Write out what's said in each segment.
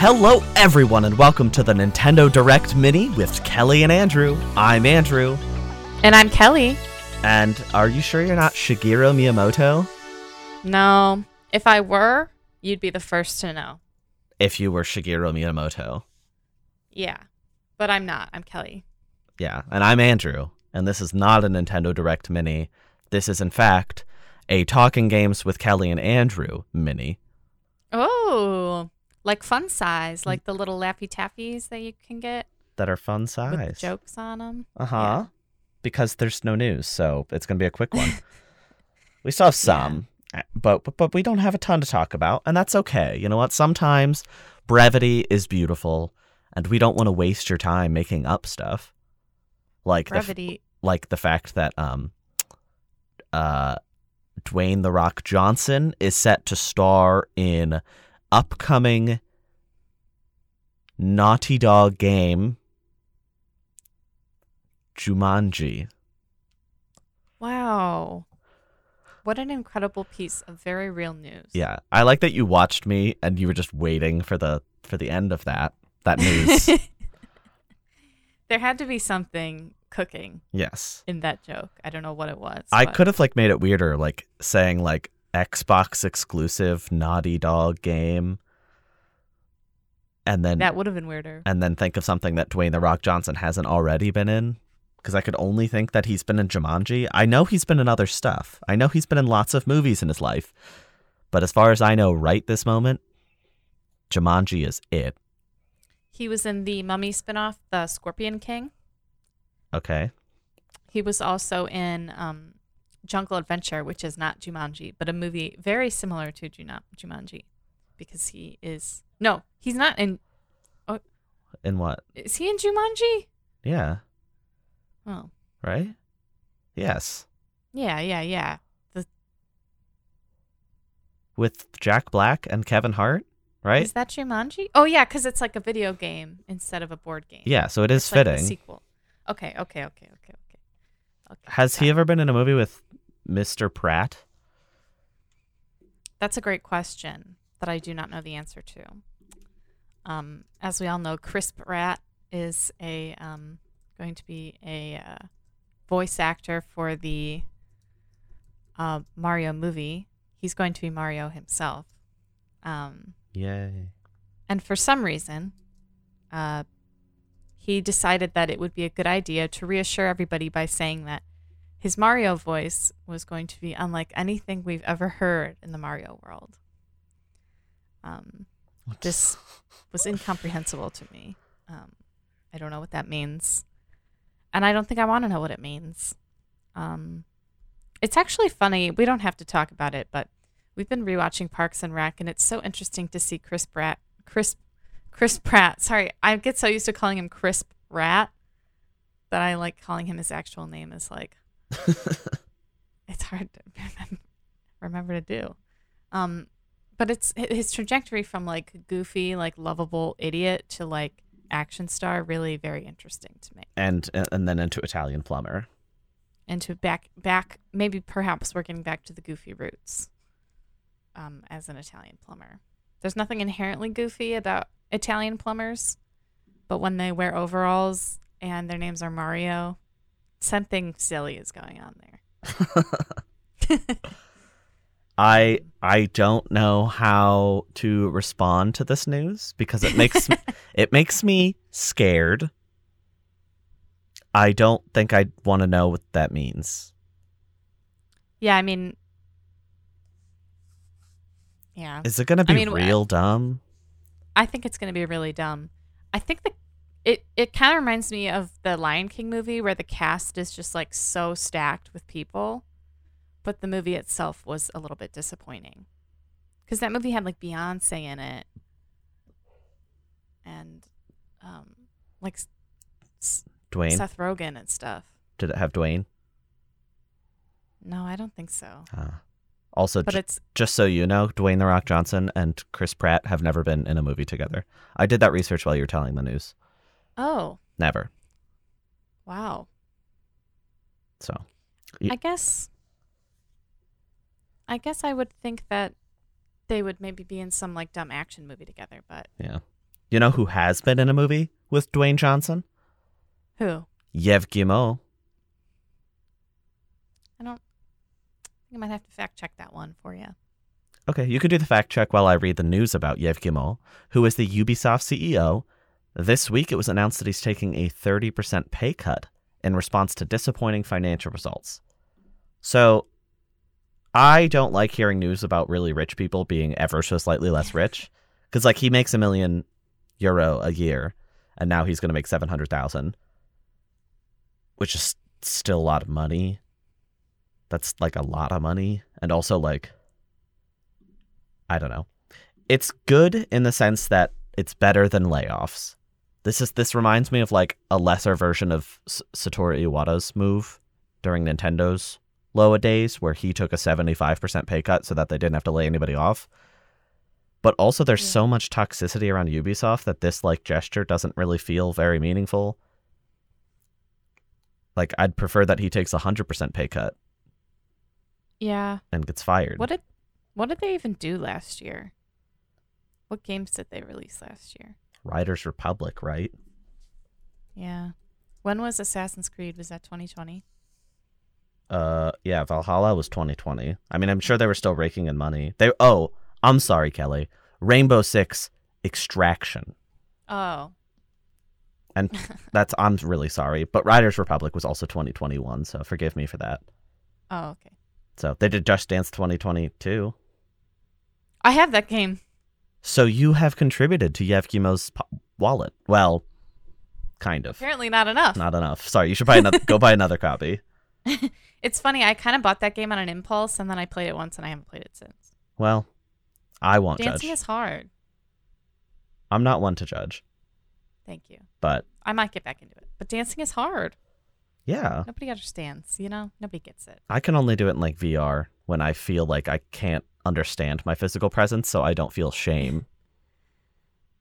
Hello, everyone, and welcome to the Nintendo Direct Mini with Kellie and Andrew. I'm Andrew. And I'm Kellie. And are you sure you're not Shigeru Miyamoto? No. If I were, you'd be the first to know. If you were Shigeru Miyamoto. Yeah. But I'm not. I'm Kellie. Yeah. And I'm Andrew. And this is not a Nintendo Direct Mini. This is, in fact, a Talking Games with Kellie and Andrew mini. Oh, like fun size, like the little Laffy Taffies that you can get That are fun size. with jokes on them. Uh huh. Because there's no news, so it's gonna be a quick one. we still have some, uh, but, but but we don't have a ton to talk about, and that's okay. You know what? Sometimes brevity is beautiful, and we don't want to waste your time making up stuff. Like the f- Brevity. like the fact that um uh Dwayne the Rock Johnson is set to star in upcoming Naughty Dog game Jumanji. Wow. What an incredible piece of very real news. Yeah, I like that you watched me and you were just waiting for the for the end of that that news. there had to be something cooking yes. in that joke. I don't know what it was. I but- could have like made it weirder like saying like Xbox exclusive Naughty Dog game and then That would have been weirder. and then think of something that Dwayne the Rock Johnson hasn't already been in. Because I could only think that he's been in Jumanji. I know he's been in other stuff. I know he's been in lots of movies in his life. But as far as I know, right this moment, Jumanji is it. He was in the Mummy spinoff, The Scorpion King. Okay. He was also in um, Jungle Adventure, which is not Jumanji, but a movie very similar to Jumanji, because he is no, he's not in. Oh. In what? Is he in Jumanji? Yeah. Oh, Right? Yes. yeah, yeah, yeah. The, With Jack Black and Kevin Hart, right? Is that Jumanji? Oh yeah, because it's like a video game instead of a board game. yeah, so it is It's like the fitting. sequel. Okay, okay, okay, okay, okay. okay Has he it. ever been in a movie with Mr. Pratt? That's a great question that I do not know the answer to. Um, as we all know, Crisp Pratt is a um, going to be a uh, voice actor for the uh, Mario movie. He's going to be Mario himself. Um, Yay. and for some reason, uh, he decided that it would be a good idea to reassure everybody by saying that his Mario voice was going to be unlike anything we've ever heard in the Mario world. Um, this was incomprehensible to me. Um, I don't know what that means, and I don't think I want to know what it means. Um, it's actually funny. We don't have to talk about it, but we've been rewatching Parks and Rec, and it's so interesting to see Chris Pratt, Chris, Chris Pratt. Sorry, I get so used to calling him Crisp Rat that I like calling him his actual name is like it's hard to remember, remember to do. Um, but it's his trajectory from like goofy, like lovable idiot to like action star really very interesting to me. and and then into Italian plumber. And to back back maybe perhaps we're getting back to the goofy roots. Um, as an Italian plumber, there's nothing inherently goofy about Italian plumbers, but when they wear overalls and their names are Mario, something silly is going on there. I I don't know how to respond to this news because it makes it makes me scared. I don't think I want to know what that means. Yeah, I mean, yeah, Is it going to be mean, real uh, dumb? I think it's going to be really dumb. I think the it it kind of reminds me of the Lion King movie where the cast is just like so stacked with people, but the movie itself was a little bit disappointing because that movie had like Beyonce in it, and um, like S- Dwayne? Seth Rogen and stuff. Did it have Dwayne? No, I don't think so. Ah. Also, But ju- it's just so you know, Dwayne the Rock Johnson and Chris Pratt have never been in a movie together. I did that research while you were telling the news. oh Never. wow. So, I guess I guess I would think that they would maybe be in some like dumb action movie together, but yeah. You know who has been in a movie with Dwayne Johnson? Who? Yev Guillemot. I don't. I think I might have to fact check that one for you. Okay, you could do the fact check while I read the news about Yev Guillemot, who is the Ubisoft CEO. This week, it was announced that he's taking a 30% pay cut in response to disappointing financial results. So, I don't like hearing news about really rich people being ever so slightly less rich, because like he makes a million euro a year, and now he's going to make 700,000, which is still a lot of money. That's like a lot of money, and also like I don't know. It's good in the sense that it's better than layoffs. This is this reminds me of like a lesser version of S- Satoru Iwata's move during Nintendo's Loa days, where he took a seventy-five percent pay cut so that they didn't have to lay anybody off. But also, there's Yeah. so much toxicity around Ubisoft that this like gesture doesn't really feel very meaningful. Like, I'd prefer that he takes a hundred percent pay cut Yeah. and gets fired. What did What did they even do last year? What games did they release last year? Riders Republic, right? Yeah. When was Assassin's Creed? Was that 2020? Uh, yeah, Valhalla was 2020. I mean, I'm sure they were still raking in money. They oh, I'm sorry, Kellie. Rainbow Six Extraction, Oh. and that's I'm really sorry. But Riders Republic was also 2021, so forgive me for that. Oh, okay. So they did Just Dance 2022. I have that game. So you have contributed to Yev Guillemot's po- wallet. Well, kind of. Apparently not enough. Not enough. Sorry, you should buy another. go buy another copy. It's funny. I kind of bought that game on an impulse, and then I played it once, and I haven't played it since. Well, I won't Dancing judge. is hard. I'm not one to judge, Thank you. but I might get back into it, but dancing is hard. yeah. Nobody understands. You know, nobody gets it. I can only do it in like VR when I feel like I can't understand my physical presence, so I don't feel shame.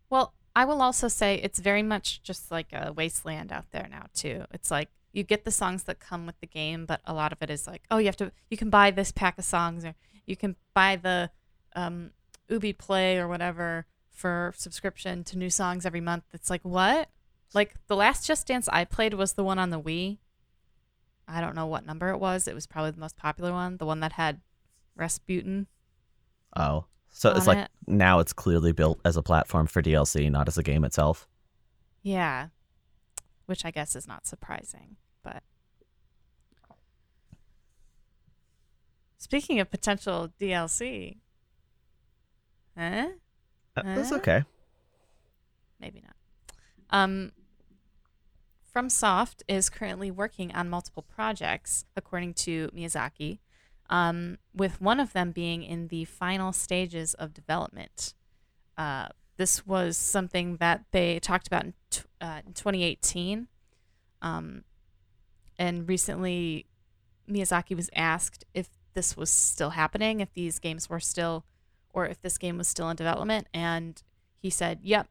Well, I will also say it's very much just like a wasteland out there now too. It's like you get the songs that come with the game, but a lot of it is like, oh, you have to you can buy this pack of songs or you can buy the um Ubi Play or whatever for subscription to new songs every month. It's like, what? Like the last Just Dance I played was the one on the Wii. I don't know what number it was. It was probably the most popular one, the one that had Rasputin. Oh, so it's like it. now it's clearly built as a platform for DLC, not as a game itself. Yeah. Which I guess is not surprising, but Speaking of potential DLC, huh? Uh, That's Huh? okay. Maybe not. Um, FromSoft is currently working on multiple projects, according to Miyazaki, um, with one of them being in the final stages of development. Uh, this was something that they talked about in, t- uh, in 2018. Um, and recently, Miyazaki was asked if this was still happening, if these games were still, or if this game was still in development. And he said, yep.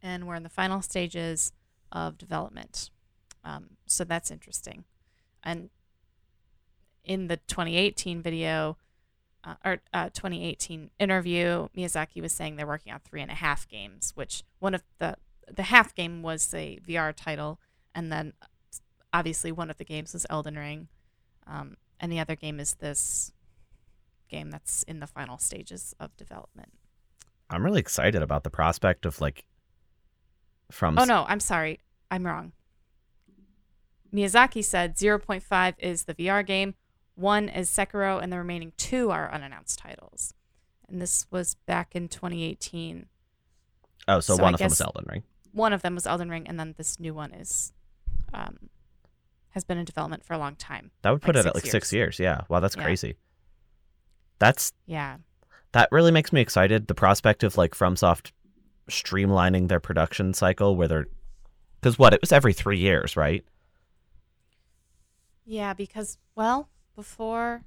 And we're in the final stages of development. Um, so that's interesting. And in the 2018 video, uh, or uh, 2018 interview, Miyazaki was saying they're working on three and a half games, which one of the the half game was a VR title, and then obviously one of the games was Elden Ring, um, and the other game is this game that's in the final stages of development. I'm really excited about the prospect of like from Oh no, I'm sorry. I'm wrong. Miyazaki said 0.5 is the VR game, 1 is Sekiro, and the remaining two are unannounced titles. And this was back in 2018. Oh, so, So one I of them was Elden Ring. One of them was Elden Ring, and then this new one is um, has been in development for a long time. That would put like it at like six years. Yeah. Wow, that's Yeah. crazy. That's Yeah. that really makes me excited. The prospect of like FromSoft streamlining their production cycle, where they're because what it was every three years, right? Yeah, because well, before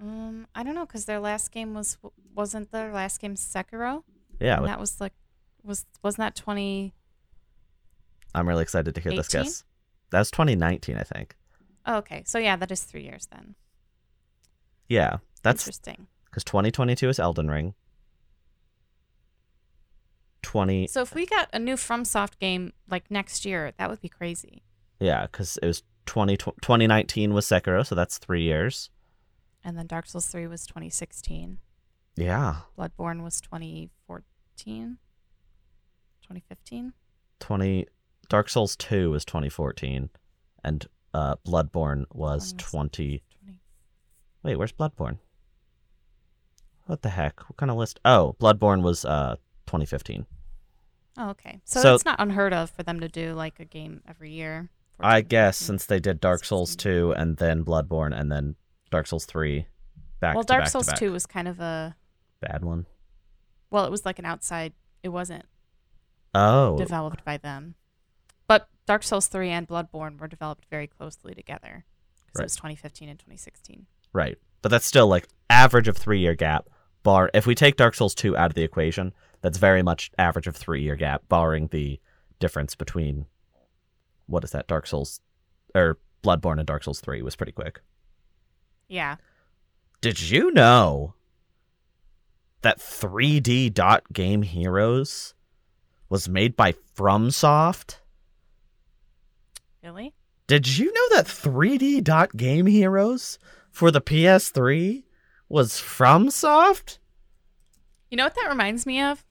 um I don't know cuz their last game was wasn't their last game Sekiro? Yeah, and that was like was wasn't that 20 I'm really excited to hear this 18? guess. That was 2019, I think. oh, okay. So yeah, that is 3 years then. Yeah, that's interesting. because 2022 is Elden Ring. 20 So if we got a new FromSoft game like next year, that would be crazy. yeah, cuz it was 20 2019 was Sekiro, so that's 3 years. And then Dark Souls 3 was 2016. Yeah. Bloodborne was 2014. 2015. 20 Dark Souls 2 was 2014 and uh Bloodborne was 20 20. Wait, where's Bloodborne? What the heck? What kind of list? Oh, Bloodborne was uh 2015. Oh, okay. So, So- it's not unheard of for them to do like a game every year. I 2015. guess since they did Dark Souls 16. 2 and then Bloodborne and then Dark Souls 3 back Well, to Dark back Souls back. 2 was kind of a bad one. well, it was like an outside. It wasn't Oh. developed by them. Dark Souls 3 and Bloodborne were developed very closely together because Right. it was 2015 and 2016. Right. But that's still like average of 3 year gap bar if we take Dark Souls 2 out of the equation, that's very much average of 3 year gap barring the difference between what is that Dark Souls or Bloodborne and Dark Souls 3 was pretty quick. Yeah. Did you know that 3D Dot Game Heroes was made by FromSoft? Really? Did you know that 3D Dot Game Heroes for the PS3 was FromSoft? You know what that reminds me of?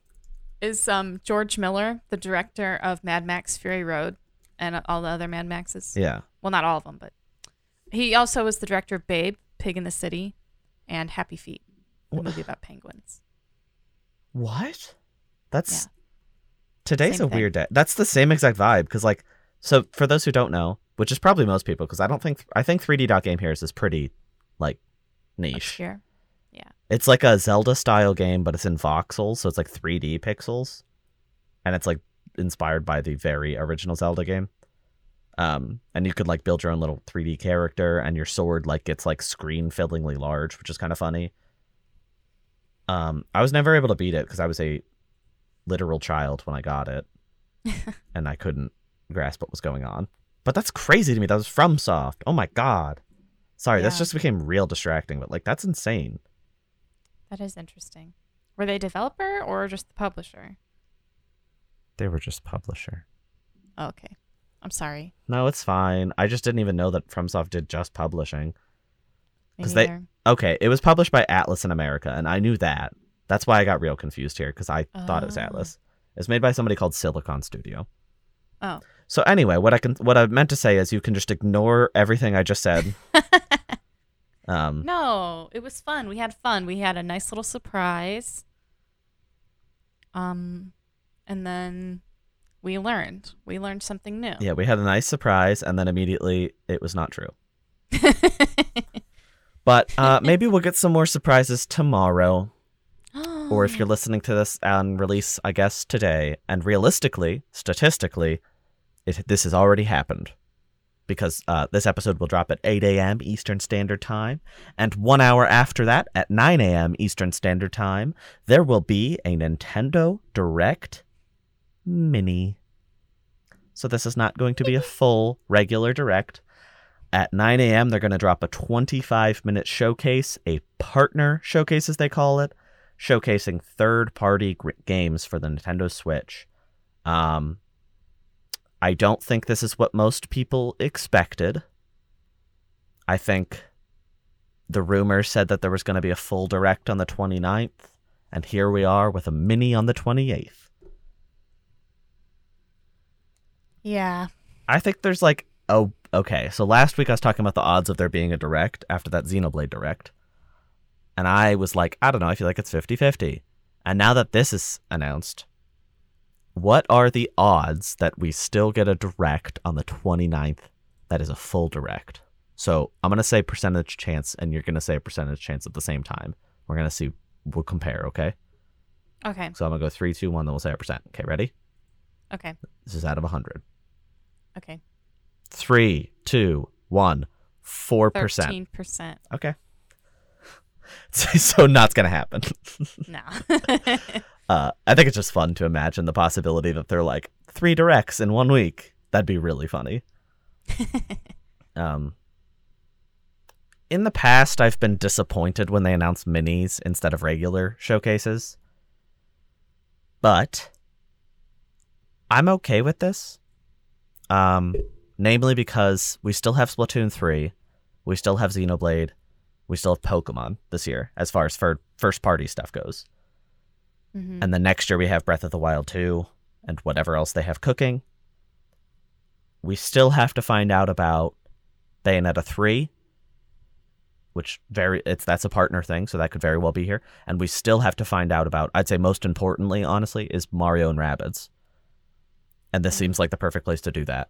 Is um George Miller, the director of Mad Max Fury Road and all the other Mad Maxes. Yeah. Well, not all of them, but he also was the director of Babe, Pig in the City, and Happy Feet, the Wha- movie about penguins. What? That's Yeah. today's Same a thing. weird day. That's the same exact vibe because, like, so for those who don't know, which is probably most people, because I don't think I think 3D Dot Game Heroes is pretty like niche. Obscure. It's like a Zelda style game, but it's in voxels, so it's like 3D pixels, and it's like inspired by the very original Zelda game. Um, and you could like build your own little 3D character, and your sword like gets like screen fillingly large, which is kind of funny. Um, I was never able to beat it because I was a literal child when I got it, and I couldn't grasp what was going on. But that's crazy to me. That was FromSoft. Oh my god. Sorry, this Yeah. just became real distracting, but like that's insane. That is interesting. Were they developer or just the publisher? They were just publisher. Oh, okay. I'm sorry. No, it's fine. I just didn't even know that FromSoft did just publishing. Me 'Cause they- Okay, it was published by Atlus in America, and I knew that. That's why I got real confused here because I thought it was Oh. Atlus. It's made by somebody called Silicon Studio. Oh. So anyway, what I can what I meant to say is you can just ignore everything I just said. Um, No, it was fun. We had fun. We had a nice little surprise. Um, and then we learned. We learned something new. yeah, we had a nice surprise, and then immediately it was not true. But uh, maybe we'll get some more surprises tomorrow. or if you're listening to this on release, I guess today, and realistically, statistically, it, this has already happened because uh, this episode will drop at 8 a.m. Eastern Standard Time, and one hour after that, at 9 a.m. Eastern Standard Time, there will be a Nintendo Direct Mini. So this is not going to be a full regular Direct. At 9 a.m., they're going to drop a 25 minute showcase, a partner showcase as they call it, showcasing third party gr- games for the Nintendo Switch. Um, I don't think this is what most people expected. I think the rumor said that there was going to be a full direct on the 29th, and here we are with a mini on the 28th. yeah. I think there's like, oh, okay. So last week I was talking about the odds of there being a direct after that Xenoblade direct. And I was like, I don't know, I feel like it's 50 50. And now that this is announced, what are the odds that we still get a direct on the 29th that is a full direct? So I'm going to say percentage chance, and you're going to say a percentage chance at the same time. We're going to see, we'll compare, okay? Okay. So I'm going to go three, two, one, then we'll say a percent. Okay, ready? Okay. This is out of 100. Okay. Three, two, one, four percent. Thirteen percent. Okay. so not gonna happen. No. Uh, I think it's just fun to imagine the possibility that they're like three directs in one week. That'd be really funny. Um, in the past, I've been disappointed when they announce minis instead of regular showcases. But I'm okay with this. Um, namely because we still have Splatoon 3, we still have Xenoblade, we still have Pokemon this year as far as first party stuff goes. Mhm. And then next year we have Breath of the Wild 2 and whatever else they have cooking. We still have to find out about Bayonetta 3, which very it's that's a partner thing, so that could very well be here. And we still have to find out about I'd say most importantly, honestly, is Mario and Rabbids. And this Mhm. seems like the perfect place to do that.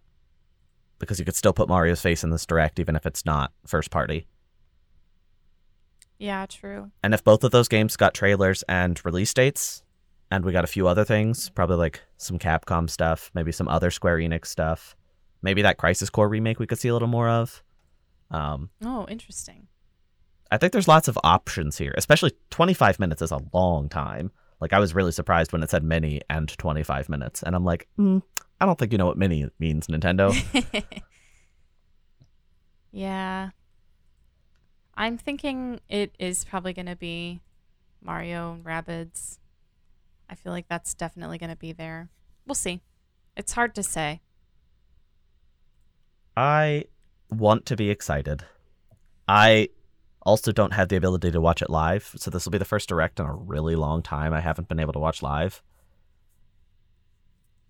Because you could still put Mario's face in this direct even if it's not first party. Yeah, true. And if both of those games got trailers and release dates, and we got a few other things, probably like some Capcom stuff, maybe some other Square Enix stuff, maybe that Crisis Core remake we could see a little more of. Um, Oh, interesting. I think there's lots of options here, especially 25 minutes is a long time. Like, I was really surprised when it said mini and 25 minutes. And I'm like, mm, I don't think you know what mini means, Nintendo. yeah. I'm thinking it is probably going to be Mario and Rabbids. I feel like that's definitely going to be there. We'll see. It's hard to say. I want to be excited. I also don't have the ability to watch it live, so this will be the first direct in a really long time I haven't been able to watch live.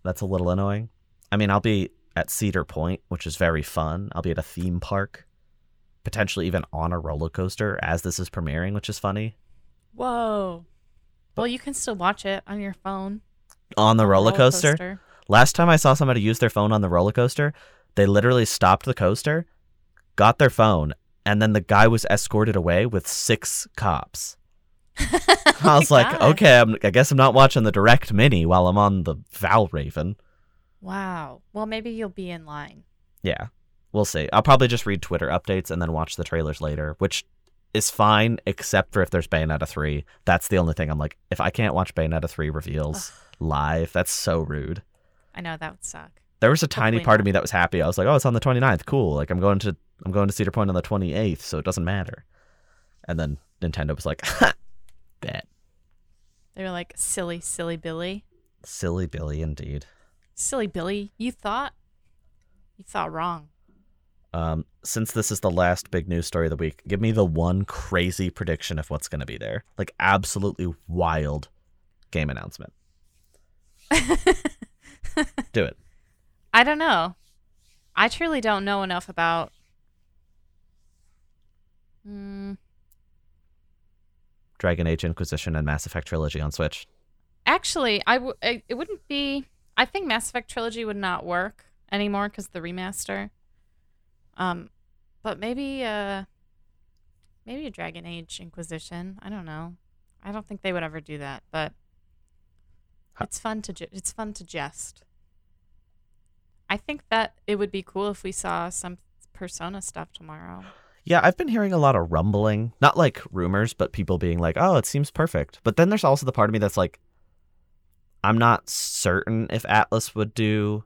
That's a little annoying. I mean, I'll be at Cedar Point, which is very fun. I'll be at a theme park, potentially even on a roller coaster as this is premiering, which is funny. Whoa. Well, you can still watch it on your phone. On the on roller coaster. Last time I saw somebody use their phone on the roller coaster, they literally stopped the coaster, got their phone, and then the guy was escorted away with six cops. I was oh like, okay, I'm, I guess I'm not watching the direct mini while I'm on the Valravn. Wow. Well, maybe you'll be in line. Yeah, we'll see. I'll probably just read Twitter updates and then watch the trailers later, which is fine, except for if there's Bayonetta 3. That's the only thing I'm like, if I can't watch Bayonetta 3 reveals live, that's so rude. I know that would suck. There was a tiny Hopefully part of me that was happy. I was like, "Oh, it's on the 29th. Cool. Like I'm going to I'm going to Cedar Point on the 28th, so it doesn't matter." And then Nintendo was like, "Ha, bet, They were like, silly, silly Billy. silly Billy, indeed." Silly Billy. You thought? You thought wrong. Um, since this is the last big news story of the week, give me the one crazy prediction of what's going to be there. Like absolutely wild game announcement. Do it. I don't know. I truly don't know enough about. Mm, Dragon Age Inquisition and Mass Effect trilogy on Switch. actually, I w- I- it wouldn't be. I think Mass Effect trilogy would not work anymore because the remaster. Um, but maybe uh, maybe a Dragon Age Inquisition. I don't know. I don't think they would ever do that, but it's fun to ju- it's fun to jest. I think that it would be cool if we saw some Persona stuff tomorrow. Yeah, I've been hearing a lot of rumbling, not like rumors, but people being like, "Oh, it seems perfect." But then there's also the part of me that's like, I'm not certain if Atlus would do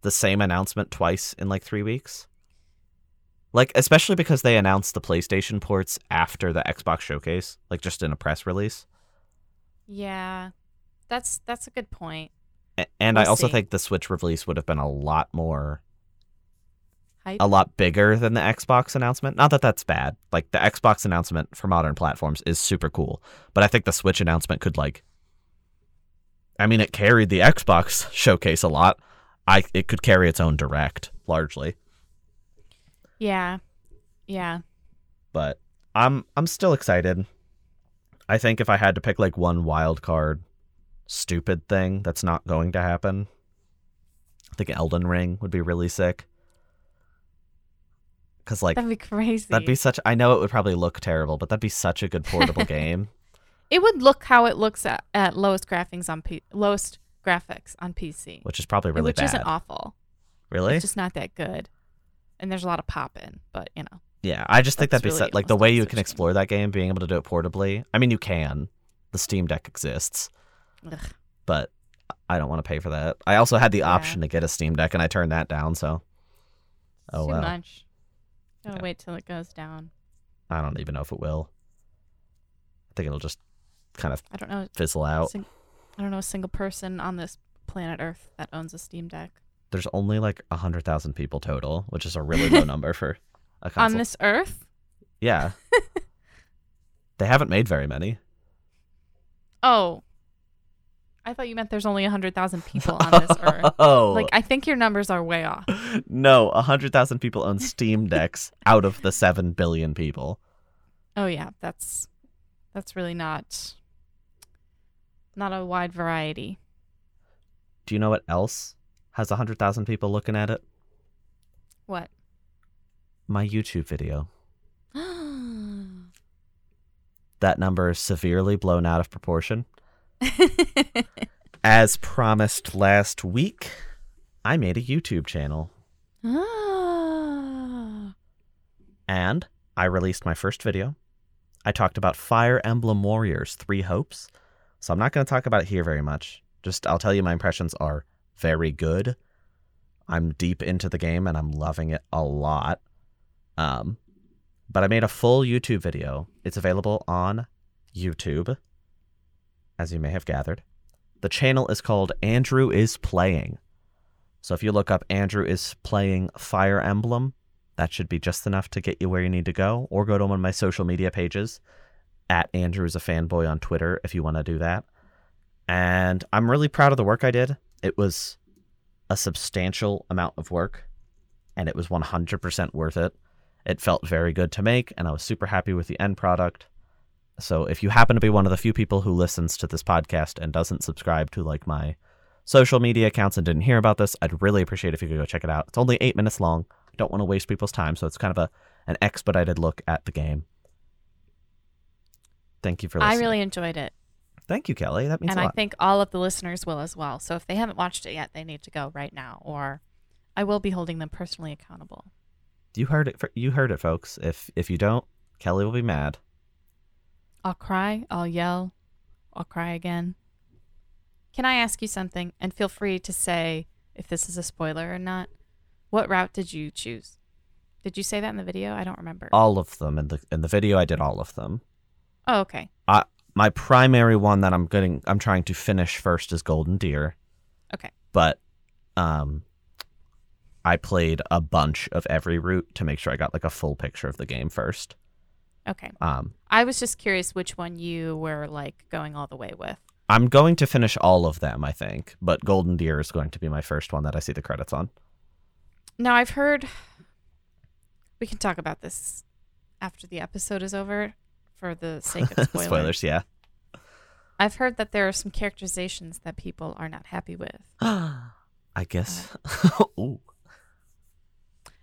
the same announcement twice in like three weeks. Like, especially because they announced the PlayStation ports after the Xbox showcase, like just in a press release. Yeah, that's that's a good point. A- And I We'll also see. think the Switch release would have been a lot more, Hype. a lot bigger than the Xbox announcement. Not that that's bad. Like the Xbox announcement for modern platforms is super cool, but I think the Switch announcement could like, I mean, it carried the Xbox showcase a lot. I it could carry its own direct largely, Yeah, yeah. but I'm I'm still excited. I think if I had to pick like one wild card, stupid thing that's not going to happen, I think Elden Ring would be really sick. Cause like That'd be crazy. That'd be such. I know it would probably look terrible, but that'd be such a good portable game. It would look how it looks at, at lowest graphics on P- lowest graphics on PC, Which is probably really which bad. isn't awful. really? It's just not that good, and there's a lot of pop in. But you know, yeah, I just think that'd be really like the way you can explore that game, being able to do it portably. I mean, you can. The Steam Deck exists, Ugh. but I don't want to pay for that. I also had the Yeah. option to get a Steam Deck, and I turned that down. So, oh too well. much. Gotta Yeah. wait till it goes down. I don't even know if it will. I think it'll just kind of I don't know. fizzle out. Sing- I don't know a single person on this planet Earth that owns a Steam Deck. There's only like 100,000 people total, which is a really low number for a console. On this Earth? yeah. they haven't made very many. Oh. I thought you meant there's only 100,000 people on this Earth. Oh. Like, I think your numbers are way off. no, 100,000 people own Steam decks out of the 7 billion people. Oh, yeah. That's that's really not not a wide variety. Do you know what else has 100,000 people looking at it? What? My YouTube video. That number is severely blown out of proportion. As promised last week, I made a YouTube channel Ah. and I released my first video. I talked about Fire Emblem Warriors Three Hopes. So I'm not going to talk about it here very much. Just I'll tell you my impressions are very good. I'm deep into the game and I'm loving it a lot. Um, but I made a full YouTube video. It's available on YouTube, as you may have gathered. The channel is called Andrew is Playing. So if you look up Andrew is Playing Fire Emblem, that should be just enough to get you where you need to go. Or go to one of my social media pages at Andrew is a fanboy on Twitter if you want to do that. And I'm really proud of the work I did. It was a substantial amount of work and it was 100% worth it. It felt very good to make and I was super happy with the end product. So if you happen to be one of the few people who listens to this podcast and doesn't subscribe to like my social media accounts and didn't hear about this, I'd really appreciate if you could go check it out. It's only 8 minutes long. I don't want to waste people's time, so it's kind of a an expedited look at the game. Thank you for listening. I really enjoyed it. Thank you, Kellie. That means and I think all of the listeners will as well. So if they haven't watched it yet, they need to go right now, or I will be holding them personally accountable. You heard it. You heard it, folks. If if you don't, Kellie will be mad. I'll cry, I'll yell, I'll cry again. Can I ask you something? And feel free to say if this is a spoiler or not. What route did you choose? Did you say that in the video? I don't remember. All of them in the in the video. I did all of them. oh, okay. My primary one that I'm getting, I'm trying to finish first is Golden Deer. Okay. But, um, I played a bunch of every route to make sure I got like a full picture of the game first. Okay. Um, I was just curious which one you were like going all the way with. I'm going to finish all of them, I think, but Golden Deer is going to be my first one that I see the credits on. Now, I've heard we can talk about this after the episode is over for the sake of spoilers. Spoilers, yeah. I've heard that there are some characterizations that people are not happy with. I guess. Ooh.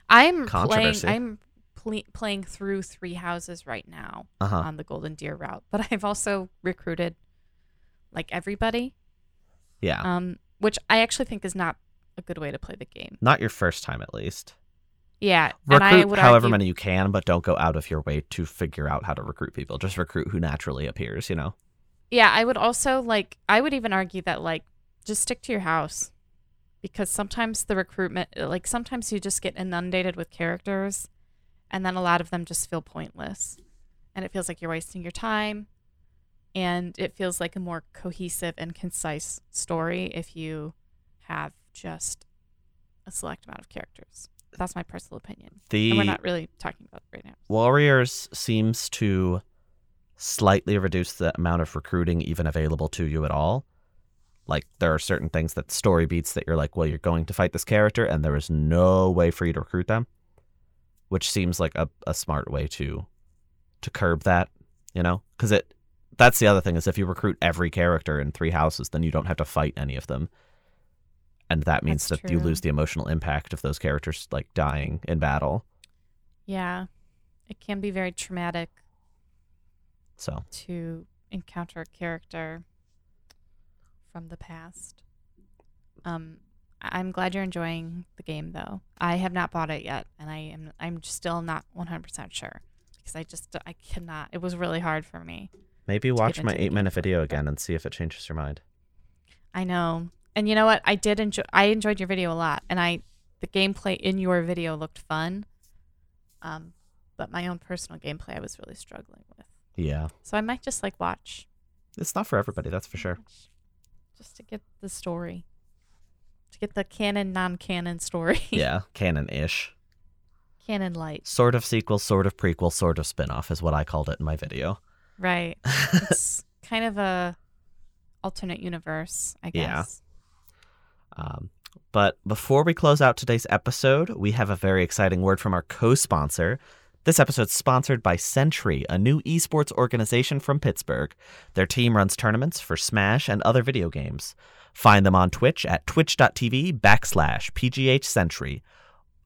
I'm playing I'm ple- playing through three houses right now Uh huh. on the Golden Deer route, but I've also recruited like everybody, Yeah. um, which I actually think is not a good way to play the game. Not your first time, at least. Yeah, and I Recruit however argue, many you can, but don't go out of your way to figure out how to recruit people. Just recruit who naturally appears, you know? Yeah, I would also like I would even argue that like just stick to your house because sometimes the recruitment uh, like sometimes you just get inundated with characters and then a lot of them just feel pointless. And it feels like you're wasting your time and it feels like a more cohesive and concise story if you have just a select amount of characters. That's my personal opinion. The And we're not really talking about it right now. Warriors seems to slightly reduce the amount of recruiting even available to you at all. Like there are certain things that story beats that you're like, well, you're going to fight this character, and there is no way for you to recruit them, which seems like a, a smart way to to curb that, you know, because it that's the other thing is if you recruit every character in three houses, then you don't have to fight any of them, and that means That's that you lose the emotional impact of those characters like dying in battle. Yeah. It can be very traumatic So to encounter a character from the past. Um, I'm glad you're enjoying the game, though. I have not bought it yet, and I am I'm still not 100% sure because I just I cannot. It was really hard for me. maybe watch my eight minute video again and see if it changes your mind. I know, and you know what? I did enjoy. I enjoyed your video a lot, and I the gameplay in your video looked fun. Um, but my own personal gameplay, I was really struggling with. Yeah. So I might just like watch It's not for everybody, that's for sure. Just to get the story. to get the canon, non-canon story. Yeah, canon ish. canon light. Sort of sequel, sort of prequel, sort of spin off is what I called it in my video. Right. It's kind of a alternate universe, I Yeah. guess. Um, but before we close out today's episode, we have a very exciting word from our co sponsor. This episode's sponsored by Sentry, a new esports organization from Pittsburgh. Their team runs tournaments for Smash and other video games. Find them on Twitch at twitch.tv backslash PGH Sentry.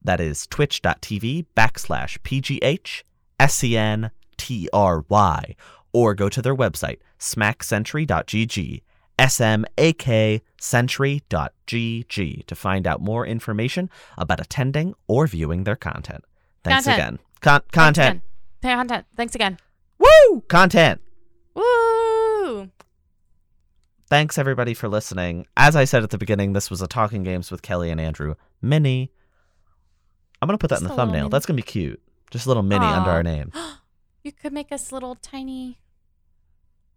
That is twitch.tv backslash PGH S-E-N T-R-Y. Or go to their website, smacksentry.gg. S-M-A-K sentry.gg to find out more information about attending or viewing their content. Thanks Content. again. Con- Thanks content. again. Content. Thanks again. Woo! Content. Woo! Thanks everybody for listening. As I said at the beginning, this was a Talking Games with Kellie and Andrew mini. I'm going to put that Just in the thumbnail. That's going to be cute. Just a little mini under our name. You could make us little tiny.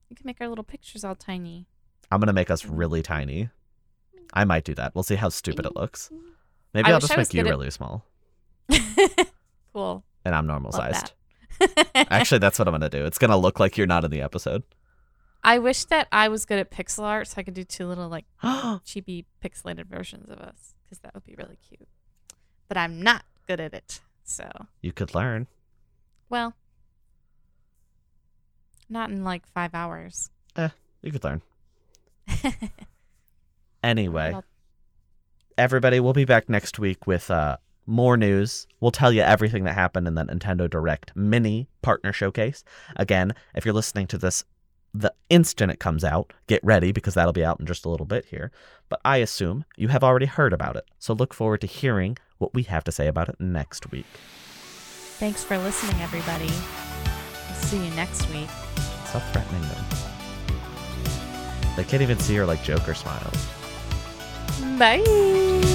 You could make our little pictures all tiny. I'm going to make us really tiny. I might do that. We'll see how stupid it looks. Maybe I I'll just make you good at- really small cool. and I'm normal Love sized. that. Actually, that's what I'm going to do. It's going to look like you're not in the episode. I wish that I was good at pixel art so I could do two little like chibi pixelated versions of us because that would be really cute. But I'm not good at it. So, you could learn. well, not in like five hours. Eh, you could learn. Anyway, everybody, we'll be back next week with uh, more news. We'll tell you everything that happened in the Nintendo Direct mini partner showcase. Again, if you're listening to this the instant it comes out, get ready because that'll be out in just a little bit here. But I assume you have already heard about it. So look forward to hearing what we have to say about it next week. Thanks for listening, everybody. We'll see you next week. Stop threatening them. They can't even see her like Joker smiles. Bye.